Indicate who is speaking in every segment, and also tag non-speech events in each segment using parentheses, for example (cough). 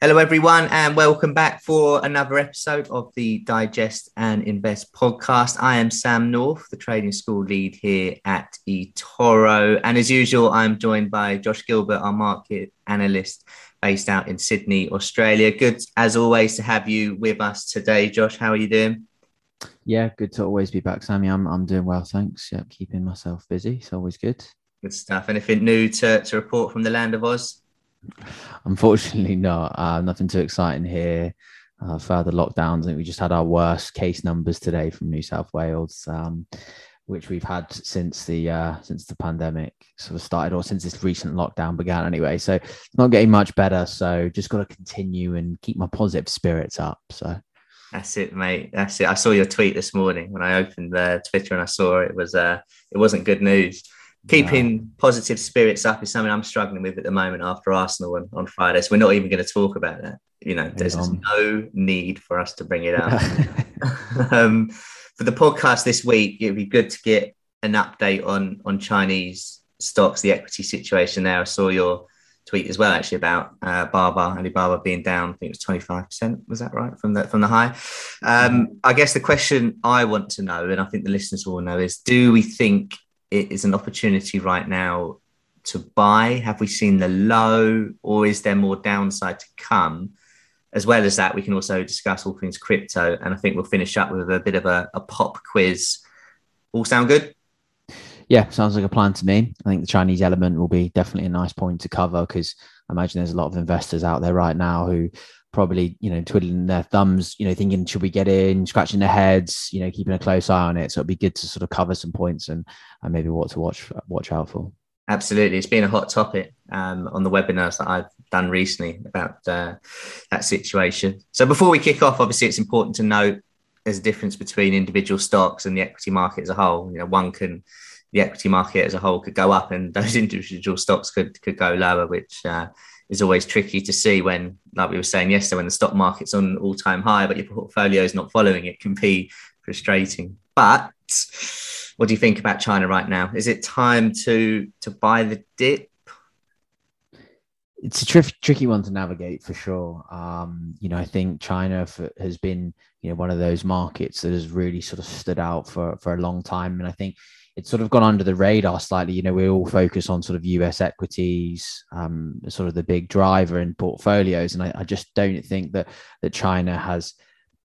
Speaker 1: Hello, everyone, and welcome back for another episode of the Digest and Invest podcast. I am Sam North, the trading school lead here at eToro. And as usual, I'm joined by Josh Gilbert, our market analyst based out in Sydney, Australia. Good, as always, to have you with us today. Josh, how are you doing?
Speaker 2: Yeah, good to always be back, Sammy. I'm, I'm doing well, thanks. Yeah, keeping myself busy. It's always good.
Speaker 1: Good stuff. Anything new to, to report from the land of Oz?
Speaker 2: Unfortunately, not. Uh, nothing too exciting here. Uh, further lockdowns. I think we just had our worst case numbers today from New South Wales, um, which we've had since the uh, since the pandemic sort of started, or since this recent lockdown began. Anyway, so it's not getting much better. So just got to continue and keep my positive spirits up. So.
Speaker 1: That's it, mate. That's it. I saw your tweet this morning when I opened the Twitter and I saw it, was uh it wasn't good news keeping positive spirits up is something I'm struggling with at the moment after Arsenal on, on Friday. So we're not even going to talk about that. You know, there's no need for us to bring it up. (laughs) (laughs) um, for the podcast this week, it'd be good to get an update on on Chinese stocks, the equity situation there. I saw your tweet as well, actually, about uh, Baba, Alibaba being down. I think it was 25%. Was that right from the from the high? Um, I guess the question I want to know, and I think the listeners will know, is: Do we think it is an opportunity right now to buy? Have we seen the low, or is there more downside to come? As well as that, we can also discuss all things crypto, and I think we'll finish up with a bit of a, a pop quiz. All sound good?
Speaker 2: Yeah, sounds like a plan to me. I think the Chinese element will be definitely a nice point to cover because I imagine there's a lot of investors out there right now who probably you know twiddling their thumbs you know thinking should we get in? Scratching their heads you know keeping a close eye on it. So it'd be good to sort of cover some points and, and maybe what to watch watch out for.
Speaker 1: Absolutely. It's been a hot topic um, on the webinars that i've done recently about uh, that situation. So before we kick off obviously it's important to note there's a difference between individual stocks and the equity market as a whole. You know one can the equity market as a whole could go up and those (laughs) individual stocks could could go lower which uh, is always tricky to see when, like we were saying yesterday, when the stock market's on all time high, but your portfolio is not following it, can be frustrating. But what do you think about China right now? Is it time to to buy the dip?
Speaker 2: It's a tri- tricky one to navigate for sure. Um, you know, I think China has been, you know, one of those markets that has really sort of stood out for for a long time, and I think it's sort of gone under the radar slightly. You know, we all focus on sort of US equities, um, sort of the big driver in portfolios, and I, I, just don't think that that China has,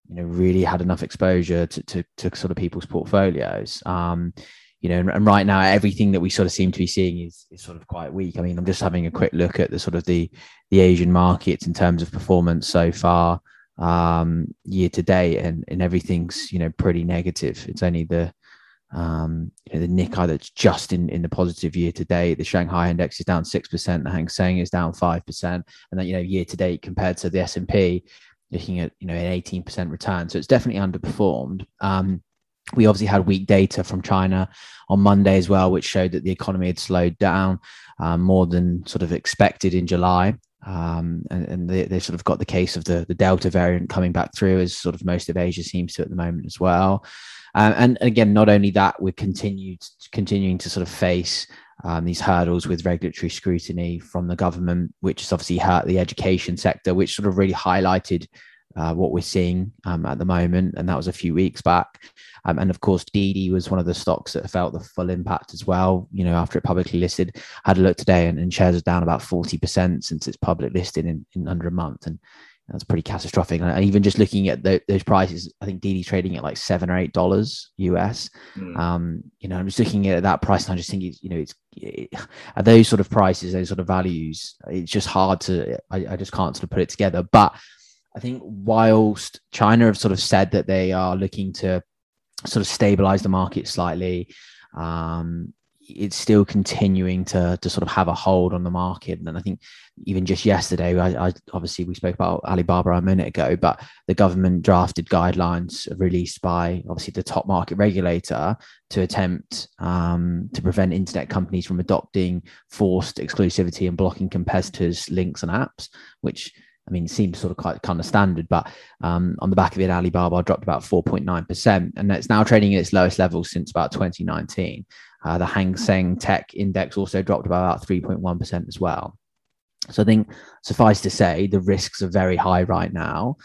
Speaker 2: you know, really had enough exposure to to, to sort of people's portfolios. Um, you know, and, and, right now everything that we sort of seem to be seeing is is sort of quite weak. I mean, I'm just having a quick look at the sort of the the Asian markets in terms of performance so far um year to date and and everything's you know pretty negative it's only the um, you know, the Nikkei that's just in, in the positive year to date. The Shanghai index is down 6%. The Hang Seng is down 5%. And then, you know, year to date compared to the S&P, looking at, you know, an 18% return. So it's definitely underperformed. Um, we obviously had weak data from China on Monday as well, which showed that the economy had slowed down um, more than sort of expected in July. Um, and, and they, they, sort of got the case of the, the Delta variant coming back through, as sort of most of Asia seems to at the moment as well. Um, and again, not only that, we're continued continuing to sort of face um, these hurdles with regulatory scrutiny from the government, which has obviously hurt the education sector, which sort of really highlighted uh, what we're seeing um, at the moment. And that was a few weeks back. Um, and of course, Didi was one of the stocks that felt the full impact as well. You know, after it publicly listed, had a look today and, and shares are down about 40% since it's public listed in, in under a month. And that's pretty catastrophic. And even just looking at the, those prices, I think Didi trading at like seven or eight dollars US. Mm. Um, you know, I'm just looking at that price and I just think, you know, it's it, at those sort of prices, those sort of values, it's just hard to. I, I just can't sort of put it together. But I think whilst China have sort of said that they are looking to sort of stabilize the market slightly, um, it's still continuing to to sort of have a hold on the market. And I think even just yesterday, I, I, obviously we spoke about Alibaba a minute ago, but the government drafted guidelines released by obviously the top market regulator to attempt um, to prevent internet companies from adopting forced exclusivity and blocking competitors' links and apps, which I mean, seems sort of quite kind of standard, but um, on the back of it, Alibaba dropped about 4.9%, and it's now trading at its lowest level since about 2019. Uh, the Hang Seng Tech Index also dropped by about 3.1% as well. So I think suffice to say, the risks are very high right now,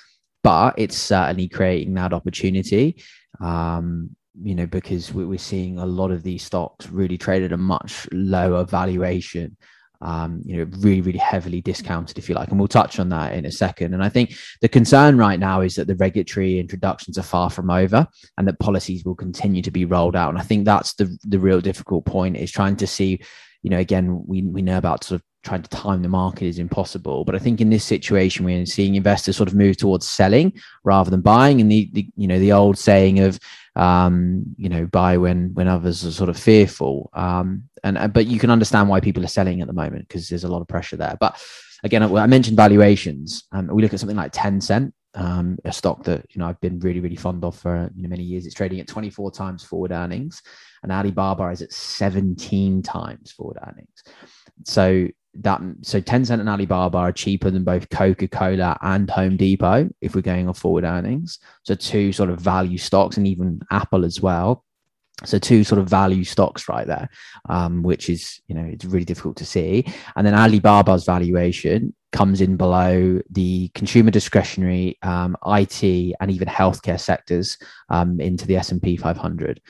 Speaker 2: but it's certainly creating that opportunity. Um, you know, because we're seeing a lot of these stocks really trade at a much lower valuation um, you know, really, really heavily discounted, if you like. And we'll touch on that in a second. And I think the concern right now is that the regulatory introductions are far from over and that policies will continue to be rolled out. And I think that's the, the real difficult point is trying to see, you know, again, we, we know about sort of trying to time the market is impossible. But I think in this situation, we're seeing investors sort of move towards selling rather than buying. And the, the you know, the old saying of, um, you know, buy when when others are sort of fearful. Um, and uh, but you can understand why people are selling at the moment because there's a lot of pressure there. But again, I mentioned valuations. Um, we look at something like Tencent, um, a stock that you know I've been really really fond of for you know many years. It's trading at 24 times forward earnings, and Alibaba is at 17 times forward earnings. So that so Tencent and Alibaba are cheaper than both Coca-Cola and Home Depot if we're going on forward earnings. So two sort of value stocks and even Apple as well. So two sort of value stocks right there, um, which is you know it's really difficult to see. And then Alibaba's valuation comes in below the consumer discretionary, um, IT, and even healthcare sectors um, into the S and P 500.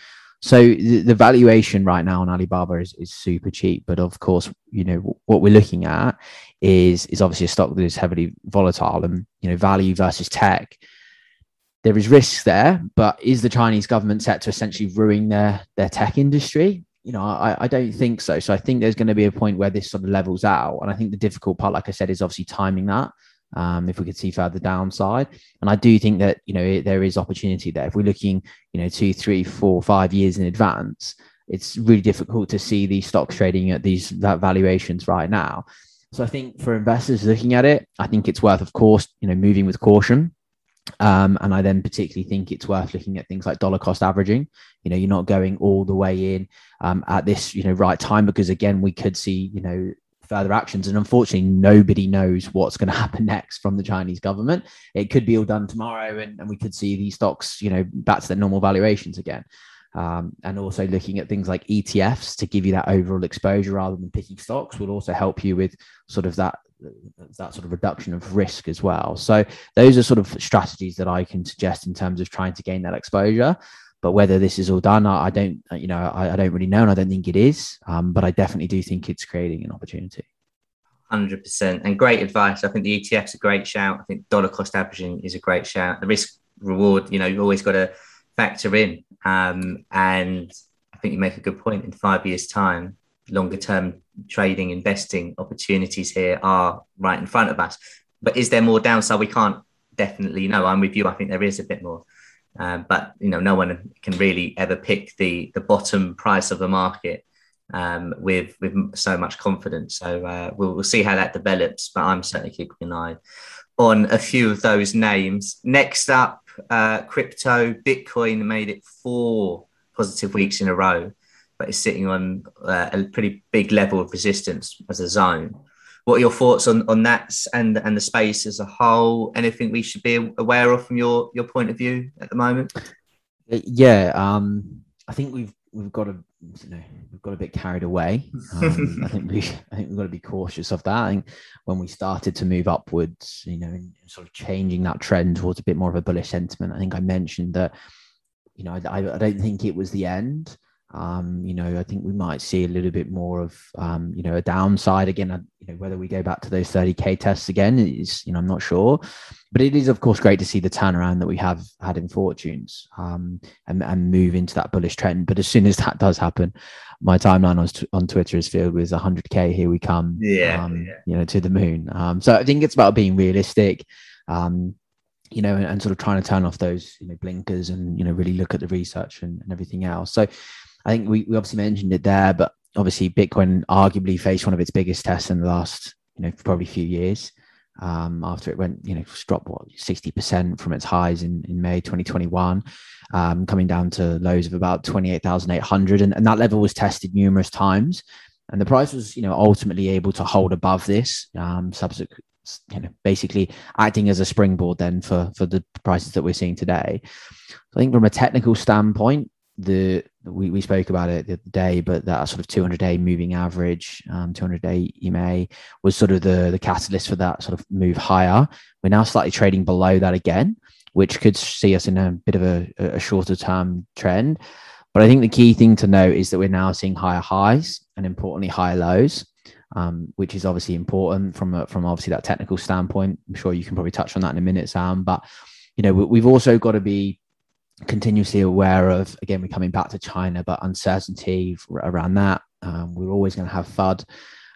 Speaker 2: So the, the, valuation right now on Alibaba is, is super cheap, but of course, you know what we're looking at is is obviously a stock that is heavily volatile, and you know value versus tech. There is risks there, but is the Chinese government set to essentially ruin their their tech industry? You know, I, I don't think so. So I think there's going to be a point where this sort of levels out, and I think the difficult part, like I said, is obviously timing that um, if we could see further downside. And I do think that you know there is opportunity there. If we're looking, you know, two, three, four, five years in advance, it's really difficult to see these stocks trading at these valuations right now. So I think for investors looking at it, I think it's worth, of course, you know, moving with caution. Um, and I then particularly think it's worth looking at things like dollar cost averaging. You know, you're not going all the way in um, at this, you know, right time because again, we could see, you know, further actions. And unfortunately, nobody knows what's going to happen (laughs) next from the Chinese government. It could be all done tomorrow, and, and we could see these stocks, you know, back to their normal valuations again. Um, and also looking at things like ETFs to give you that overall exposure rather than picking stocks will also help you with sort of that that sort of reduction of risk as well. So those are sort of strategies that I can suggest in terms of trying to gain that exposure. But whether this is all done, I, don't, you know, I, I, don't really know, and I don't think it is. Um, but I definitely do think it's creating an opportunity.
Speaker 1: Hundred percent, and great advice. I think the ETF's a great shout. I think dollar cost averaging is a great shout. The risk reward, you know, you've always got to factor in. Um, and I think you make a good point. In five years' time, longer term trading, investing opportunities here are right in front of us. But is there more downside? We can't definitely know. I'm with you. I think there is a bit more. Um, but you know, no one can really ever pick the the bottom price of the market um, with with so much confidence. So uh, we'll, we'll see how that develops. But I'm certainly keeping an eye on a few of those names. Next up, uh, crypto, Bitcoin made it four positive weeks in a row, but it's sitting on uh, a pretty big level of resistance as a zone. What are your thoughts on, on that and, and the space as a whole? Anything we should be aware of from your, your point of view at the moment?
Speaker 2: Uh, yeah, um, I think we've we've got to you know we've got a bit carried away. Um, (laughs) I think we I think we've got to be cautious of that. I think when we started to move upwards, you know, sort of changing that trend towards a bit more of a bullish sentiment. I think I mentioned that you know I, I don't think it was the end. Um, you know, I think we might see a little bit more of, um, you know, a downside again. Whether we go back to those 30k tests again is, you know, I'm not sure. But it is, of course, great to see the turnaround that we have had in fortunes um, and, and move into that bullish trend. But as soon as that does happen, my timeline on, on Twitter is filled with 100k. Here we come,
Speaker 1: yeah, um, yeah.
Speaker 2: you know, to the moon. Um, so I think it's about being realistic. Um, you know, and, and, sort of trying to turn off those, you know, blinkers and, you know, really look at the research and, and everything else. So I think we, we obviously mentioned it there, but obviously, Bitcoin arguably faced one of its biggest tests in the last, you know, probably few years. Um, after it went, you know, dropped what 60% from its highs in, in May 2021, um, coming down to lows of about 28,800. And, and that level was tested numerous times. And the price was, you know, ultimately able to hold above this, um, subsequent, you know, basically acting as a springboard then for for the prices that we're seeing today. I think from a technical standpoint, the we, we spoke about it the other day, but that sort of 200 day moving average, um, 200 day EMA was sort of the the catalyst for that sort of move higher. We're now slightly trading below that again, which could see us in a bit of a, a shorter term trend. But I think the key thing to note is that we're now seeing higher highs and importantly higher lows um, which is obviously important from a, from obviously that technical standpoint. I'm sure you can probably touch on that in a minute, Sam. But you know, we, have also got to be continuously aware of again, we're coming back to China, but uncertainty around that. Um, we're always going to have FUD.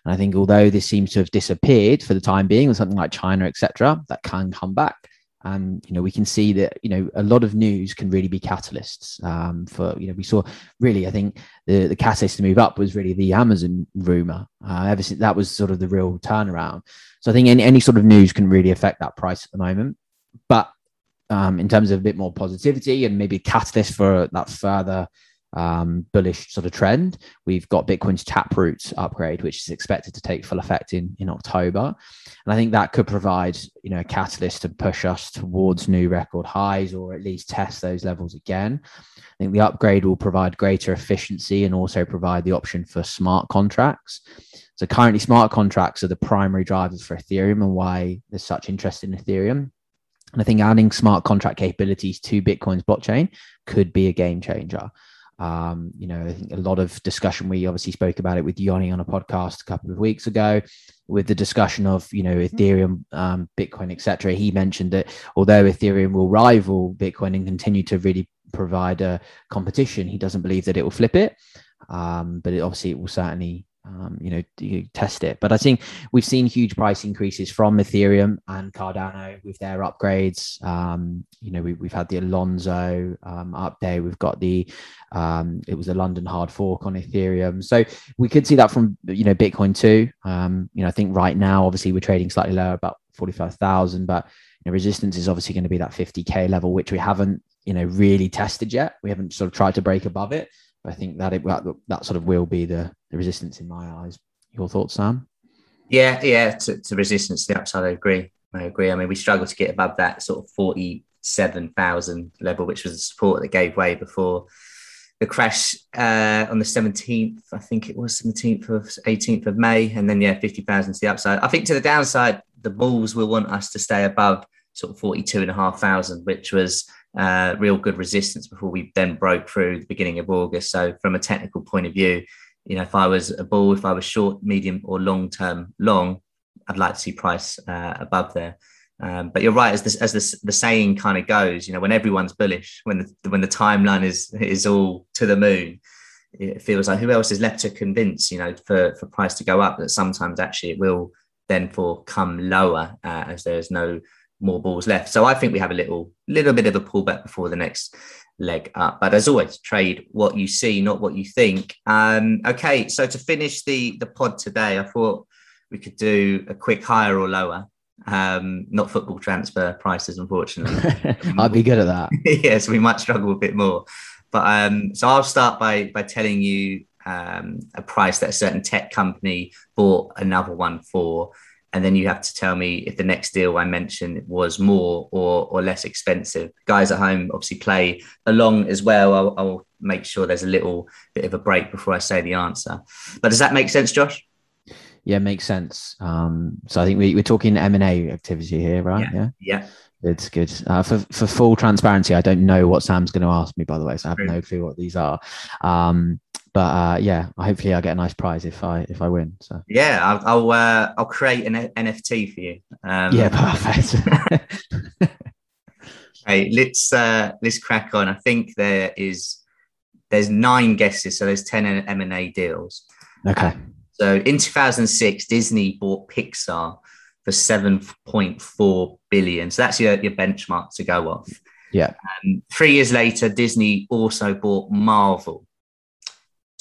Speaker 2: And I think although this seems to have disappeared for the time being, with something like China, etc., that can come back and you know we can see that you know a lot of news can really be catalysts um, for you know we saw really i think the the catalyst to move up was really the amazon rumor uh, ever since that was sort of the real turnaround so i think any, any sort of news can really affect that price at the moment but um, in terms of a bit more positivity and maybe catalyst for that further um, bullish sort of trend. We've got Bitcoin's Taproot upgrade, which is expected to take full effect in, in October. And I think that could provide, you know, a catalyst to push us towards new record highs or at least test those levels again. I think the upgrade will provide greater efficiency and also provide the option for smart contracts. So currently smart contracts are the primary drivers for Ethereum and why there's such interest in Ethereum. And I think adding smart contract capabilities to Bitcoin's blockchain could be a game changer. Um, you know, I think a lot of discussion. We obviously spoke about it with Yoni on a podcast a couple of weeks ago, with the discussion of you know Ethereum, um, Bitcoin, etc. He mentioned that although Ethereum will rival Bitcoin and continue to really provide a competition, he doesn't believe that it will flip it. Um, but it, obviously, it will certainly um, you know, you test it. But I think we've seen huge price increases from Ethereum and Cardano with their upgrades. Um, you know, we, have had the Alonzo um, update. We've got the, um, it was a London hard fork on Ethereum. So we could see that from, you know, Bitcoin too. Um, you know, I think right now, obviously, we're trading slightly lower, about 45,000, but you know, resistance is obviously going to be that 50K level, which we haven't, you know, really tested yet. We haven't sort of tried to break above it. I think that it that, that sort of will be the, the resistance in my eyes. Your thoughts, Sam?
Speaker 1: Yeah, yeah. To, to resistance, the upside, I agree. I agree. I mean, we struggled to get above that sort of forty-seven thousand level, which was the support that gave way before the crash uh, on the seventeenth. I think it was seventeenth of eighteenth of May, and then yeah, fifty thousand to the upside. I think to the downside, the bulls will want us to stay above sort of forty-two and a half thousand, which was uh, real good resistance before we then broke through the beginning of August. So from a technical point of view, you know, if I was a bull, if I was short, medium, or long term long, I'd like to see price uh, above there. Um, but you're right, as this, as this, the saying kind of goes, you know, when everyone's bullish, when the when the timeline is is all to the moon, it feels like who else is left to convince, you know, for for price to go up. That sometimes actually it will then for come lower uh, as there's no more balls left. So I think we have a little little bit of a pullback before the next leg up. But as always, trade what you see, not what you think. Um, okay, so to finish the the pod today, I thought we could do a quick higher or lower. Um, not football transfer prices, unfortunately. (laughs)
Speaker 2: I'd be good at that. (laughs)
Speaker 1: yes, we might struggle a bit more. But um, so I'll start by by telling you um, a price that a certain tech company bought another one for and then you have to tell me if the next deal I mentioned was more or or less expensive. Guys at home obviously play along as well. I'll, I'll, make sure there's a little bit of a break before I say the answer. But does that make sense, Josh?
Speaker 2: Yeah, makes sense. Um, so I think we, are talking M and A activity here, right?
Speaker 1: Yeah. Yeah.
Speaker 2: It's good. Uh, for for full transparency, I don't know what Sam's going to ask me. By the way, so I have no clue what these are. Um, but uh, yeah, hopefully I get a nice prize if I if I win. So
Speaker 1: yeah, I'll I'll, uh, I'll create an NFT for you.
Speaker 2: Um, yeah, perfect. (laughs)
Speaker 1: hey, let's uh, let's crack on. I think there is there's nine guesses, so there's ten M and A deals.
Speaker 2: Okay.
Speaker 1: So in 2006, Disney bought Pixar for 7.4 billion. So that's your, your benchmark to go off.
Speaker 2: Yeah.
Speaker 1: Um, three years later, Disney also bought Marvel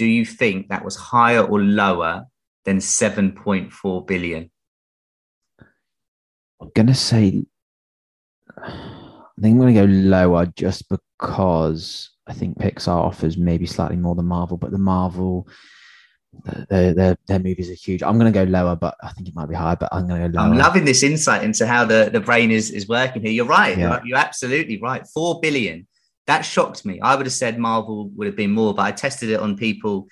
Speaker 1: do you think that was higher or lower than 7.4 billion?
Speaker 2: I'm gonna say I think I'm gonna go lower just because I think Pixar offers maybe slightly more than Marvel, but the Marvel their their, their movies are huge. I'm going to go lower, but I think it might be higher. But I'm going to go lower.
Speaker 1: I'm loving this insight into how the, the brain is is working here. You're right. Yeah. You're, you're, absolutely right. Four billion. That shocked me. I would have said Marvel would have been more, but I tested it on people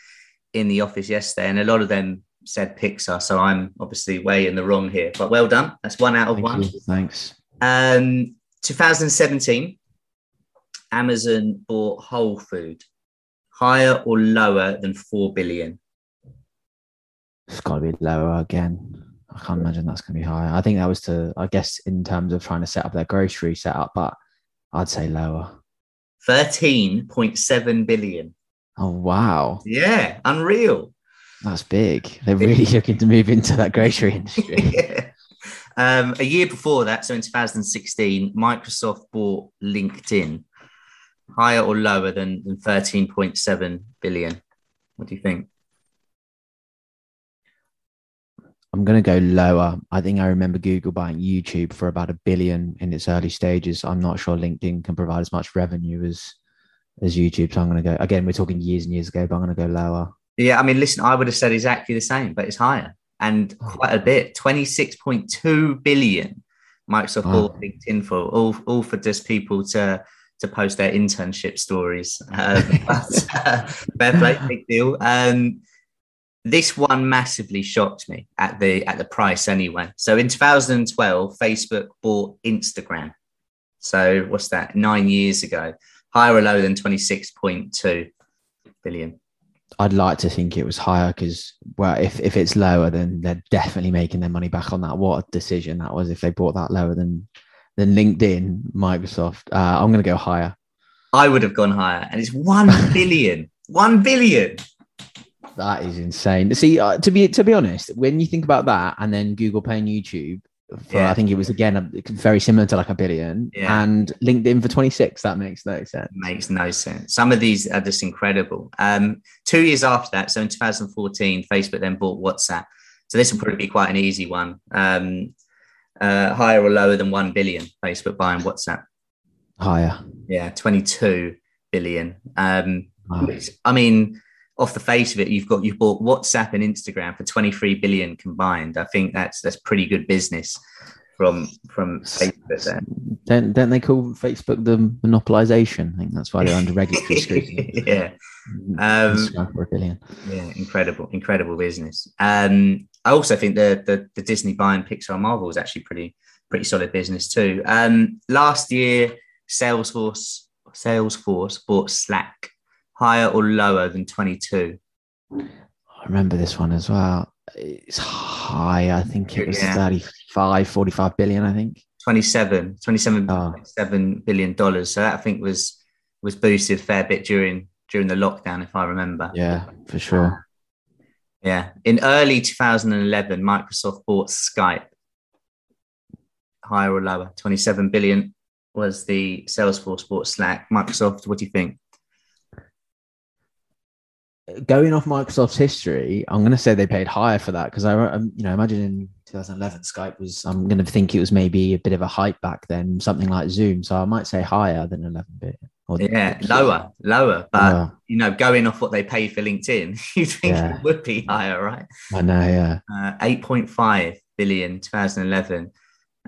Speaker 1: in the office yesterday, and a lot of them said Pixar. So I'm obviously way in the wrong here. But well done. That's one out of
Speaker 2: Thank
Speaker 1: one.
Speaker 2: You. Thanks.
Speaker 1: Um, 2017, Amazon bought Whole Food. Higher or lower than four billion?
Speaker 2: It's got to be lower again. I can't imagine that's going to be higher. I think that was to, I guess, in terms of trying to set up their grocery setup, but I'd say lower.
Speaker 1: 13.7 billion.
Speaker 2: Oh, wow.
Speaker 1: Yeah, unreal.
Speaker 2: That's big. They're really (laughs) looking to move into that grocery industry. (laughs)
Speaker 1: yeah. um, a year before that, so in 2016, Microsoft bought LinkedIn. Higher or lower than, than 13.7 billion? What do you think?
Speaker 2: I'm going to go lower. I think I remember Google buying YouTube for about a billion in its early stages. I'm not sure LinkedIn can provide as much revenue as as YouTube. So I'm going to go again. We're talking years and years ago, but I'm going to go lower.
Speaker 1: Yeah, I mean, listen, I would have said exactly the same, but it's higher and oh. quite a bit. Twenty six point two billion. Microsoft oh. bought LinkedIn for all all for just people to to post their internship stories. Um, (laughs) but, uh, fair play, big deal. Um, this one massively shocked me at the at the price anyway. So in 2012, Facebook bought Instagram. So what's that? Nine years ago, higher or lower than 26.2 billion.
Speaker 2: I'd like to think it was higher because, well, if, if it's lower, then they're definitely making their money back on that. What a decision that was if they bought that lower than than LinkedIn, Microsoft. Uh, I'm going to go higher.
Speaker 1: I would have gone higher, and it's one (laughs) billion. One billion.
Speaker 2: That is insane. See, uh, to be to be honest, when you think about that, and then Google paying YouTube for, yeah. I think it was again a, very similar to like a billion, yeah. and LinkedIn for twenty six. That makes no sense.
Speaker 1: Makes no sense. Some of these are just incredible. Um, two years after that, so in 2014, Facebook then bought WhatsApp. So this will probably be quite an easy one. Um, uh, higher or lower than one billion? Facebook buying WhatsApp.
Speaker 2: Higher.
Speaker 1: Yeah, 22 billion. Um, wow. I mean off the face of it, you've got you've bought WhatsApp and Instagram for 23 billion combined. I think that's that's pretty good business from from Facebook there.
Speaker 2: Don't don't they call Facebook the monopolization? I think that's why they're under regulatory (laughs) scrutiny.
Speaker 1: yeah. Um,
Speaker 2: for a billion.
Speaker 1: Yeah, incredible, incredible business. Um, I also think the, the the Disney buying Pixar Marvel is actually pretty pretty solid business too. Um, last year, Salesforce Salesforce bought Slack higher or lower than 22?
Speaker 2: I remember this one as well. It's high. I think it was yeah. 35, 45 billion, I think.
Speaker 1: 27, 27 oh. $7 billion. So that I think was was boosted a fair bit during during the lockdown, if I remember.
Speaker 2: Yeah, for sure.
Speaker 1: Yeah. In early 2011, Microsoft bought Skype. Higher or lower? 27 billion was the Salesforce bought Slack. Microsoft, what do you think?
Speaker 2: Going off Microsoft's history, I'm going to say they paid higher for that because I, um, you know, imagine in 2011 Skype was. I'm going to think it was maybe a bit of a hype back then, something like Zoom. So I might say higher than 11 bit.
Speaker 1: yeah, lower, lower. But you know, going off what they paid for LinkedIn, (laughs) you think yeah. it would be higher, right?
Speaker 2: I know, yeah.
Speaker 1: Uh, 8.5 billion 2011.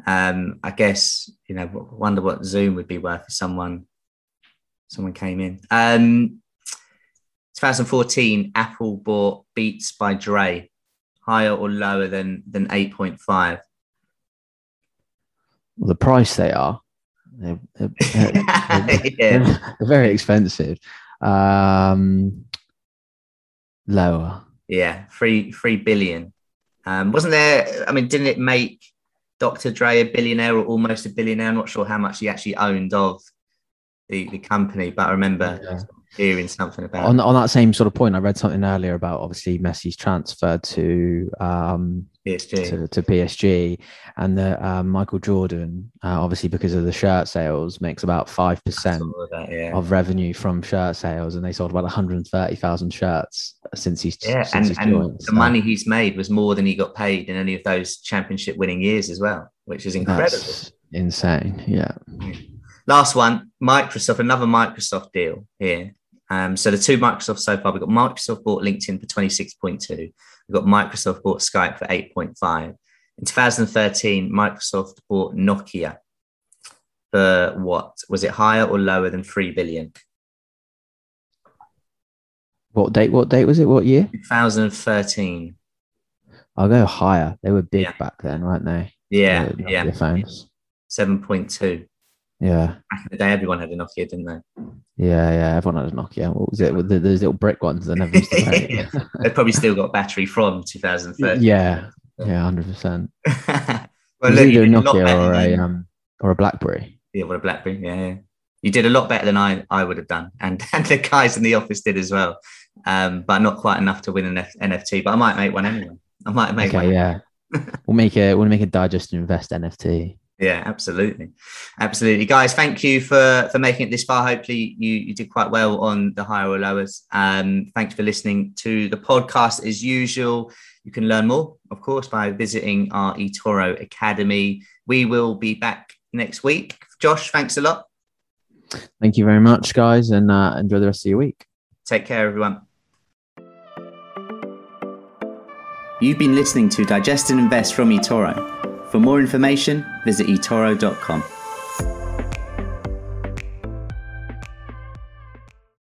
Speaker 1: Um, I guess you know, wonder what Zoom would be worth if someone someone came in. Um, 2014, Apple bought Beats by Dre, higher or lower than than 8.5?
Speaker 2: Well, the price they are, they're, they're, (laughs) they're, yeah. they're very expensive. Um, lower.
Speaker 1: Yeah, three three billion. Um, wasn't there? I mean, didn't it make Dr. Dre a billionaire or almost a billionaire? I'm not sure how much he actually owned of the, the company, but I remember
Speaker 2: yeah.
Speaker 1: hearing something about.
Speaker 2: On on that same sort of point, I read something earlier about obviously Messi's transfer to um,
Speaker 1: PSG.
Speaker 2: to, to PSG, and that um, Michael Jordan, uh, obviously because of the shirt sales, makes about five percent
Speaker 1: yeah.
Speaker 2: of revenue from shirt sales, and they sold about 130,000 shirts since he's
Speaker 1: Yeah,
Speaker 2: since
Speaker 1: and,
Speaker 2: he's
Speaker 1: and
Speaker 2: joined.
Speaker 1: the money he's made was more than he got paid in any of those championship winning years as well, which is incredible.
Speaker 2: that's insane. Yeah,
Speaker 1: Last one, Microsoft, another Microsoft deal here. Um, so the two Microsoft so far, we've got Microsoft bought LinkedIn for 26.2. We've got Microsoft bought Skype for 8.5. In 2013, Microsoft bought Nokia for what? Was it higher or lower than 3 billion?
Speaker 2: what date? What date was it? What year?
Speaker 1: 2013.
Speaker 2: I'll go higher. They were big
Speaker 1: Yeah.
Speaker 2: back then, weren't they?
Speaker 1: Yeah,
Speaker 2: The
Speaker 1: yeah.
Speaker 2: Phones.
Speaker 1: 7.2.
Speaker 2: Yeah,
Speaker 1: Back in the day, everyone had a Nokia, didn't they?
Speaker 2: yeah, yeah. Everyone had a Nokia. What was it? The, those little brick ones that never used to break. (laughs)
Speaker 1: They've probably still got battery from 2013.
Speaker 2: yeah, yeah, hundred percent. (laughs)
Speaker 1: well, look,
Speaker 2: either a
Speaker 1: did a lot
Speaker 2: Nokia or a
Speaker 1: than-
Speaker 2: um or a BlackBerry.
Speaker 1: Yeah, what a BlackBerry. Yeah, yeah. You did a lot better than I, I would have done. And, (laughs) and the guys in the office did as well. Um, but not quite enough to win an F- NFT. But I might make one anyway. I might make
Speaker 2: Okay,
Speaker 1: one.
Speaker 2: yeah. we'll make a we'll make a digest and invest NFT.
Speaker 1: Yeah, absolutely. Absolutely. Guys, thank you for for making it this far. Hopefully you, you did quite well on the higher or lowers. Um, thanks for listening to the podcast as usual. You can learn more, of course, by visiting our eToro Academy. We will be back next week. Josh, thanks a lot.
Speaker 2: Thank you very much, guys, and uh, enjoy the rest of your week.
Speaker 1: Take care, everyone. You've been listening to Digest and Invest from eToro. For more information, visit eToro.com.